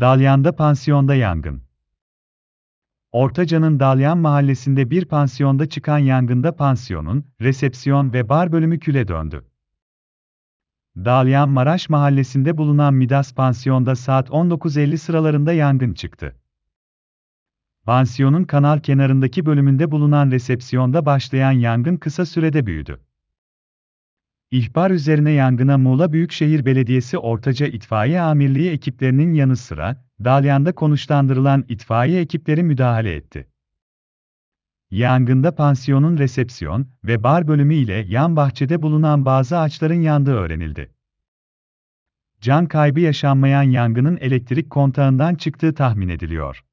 Dalyan'da pansiyonda yangın. Ortaca'nın Dalyan mahallesinde bir pansiyonda çıkan yangında pansiyonun, resepsiyon ve bar bölümü küle döndü. Dalyan Maraş mahallesinde bulunan Midas pansiyonda saat 19.50 sıralarında yangın çıktı. Pansiyonun kanal kenarındaki bölümünde bulunan resepsiyonda başlayan yangın kısa sürede büyüdü. İhbar üzerine yangına Muğla Büyükşehir Belediyesi Ortaca İtfaiye Amirliği ekiplerinin yanı sıra, Dalyan'da konuşlandırılan itfaiye ekipleri müdahale etti. Yangında pansiyonun resepsiyon ve bar bölümü ile yan bahçede bulunan bazı ağaçların yandığı öğrenildi. Can kaybı yaşanmayan yangının elektrik kontağından çıktığı tahmin ediliyor.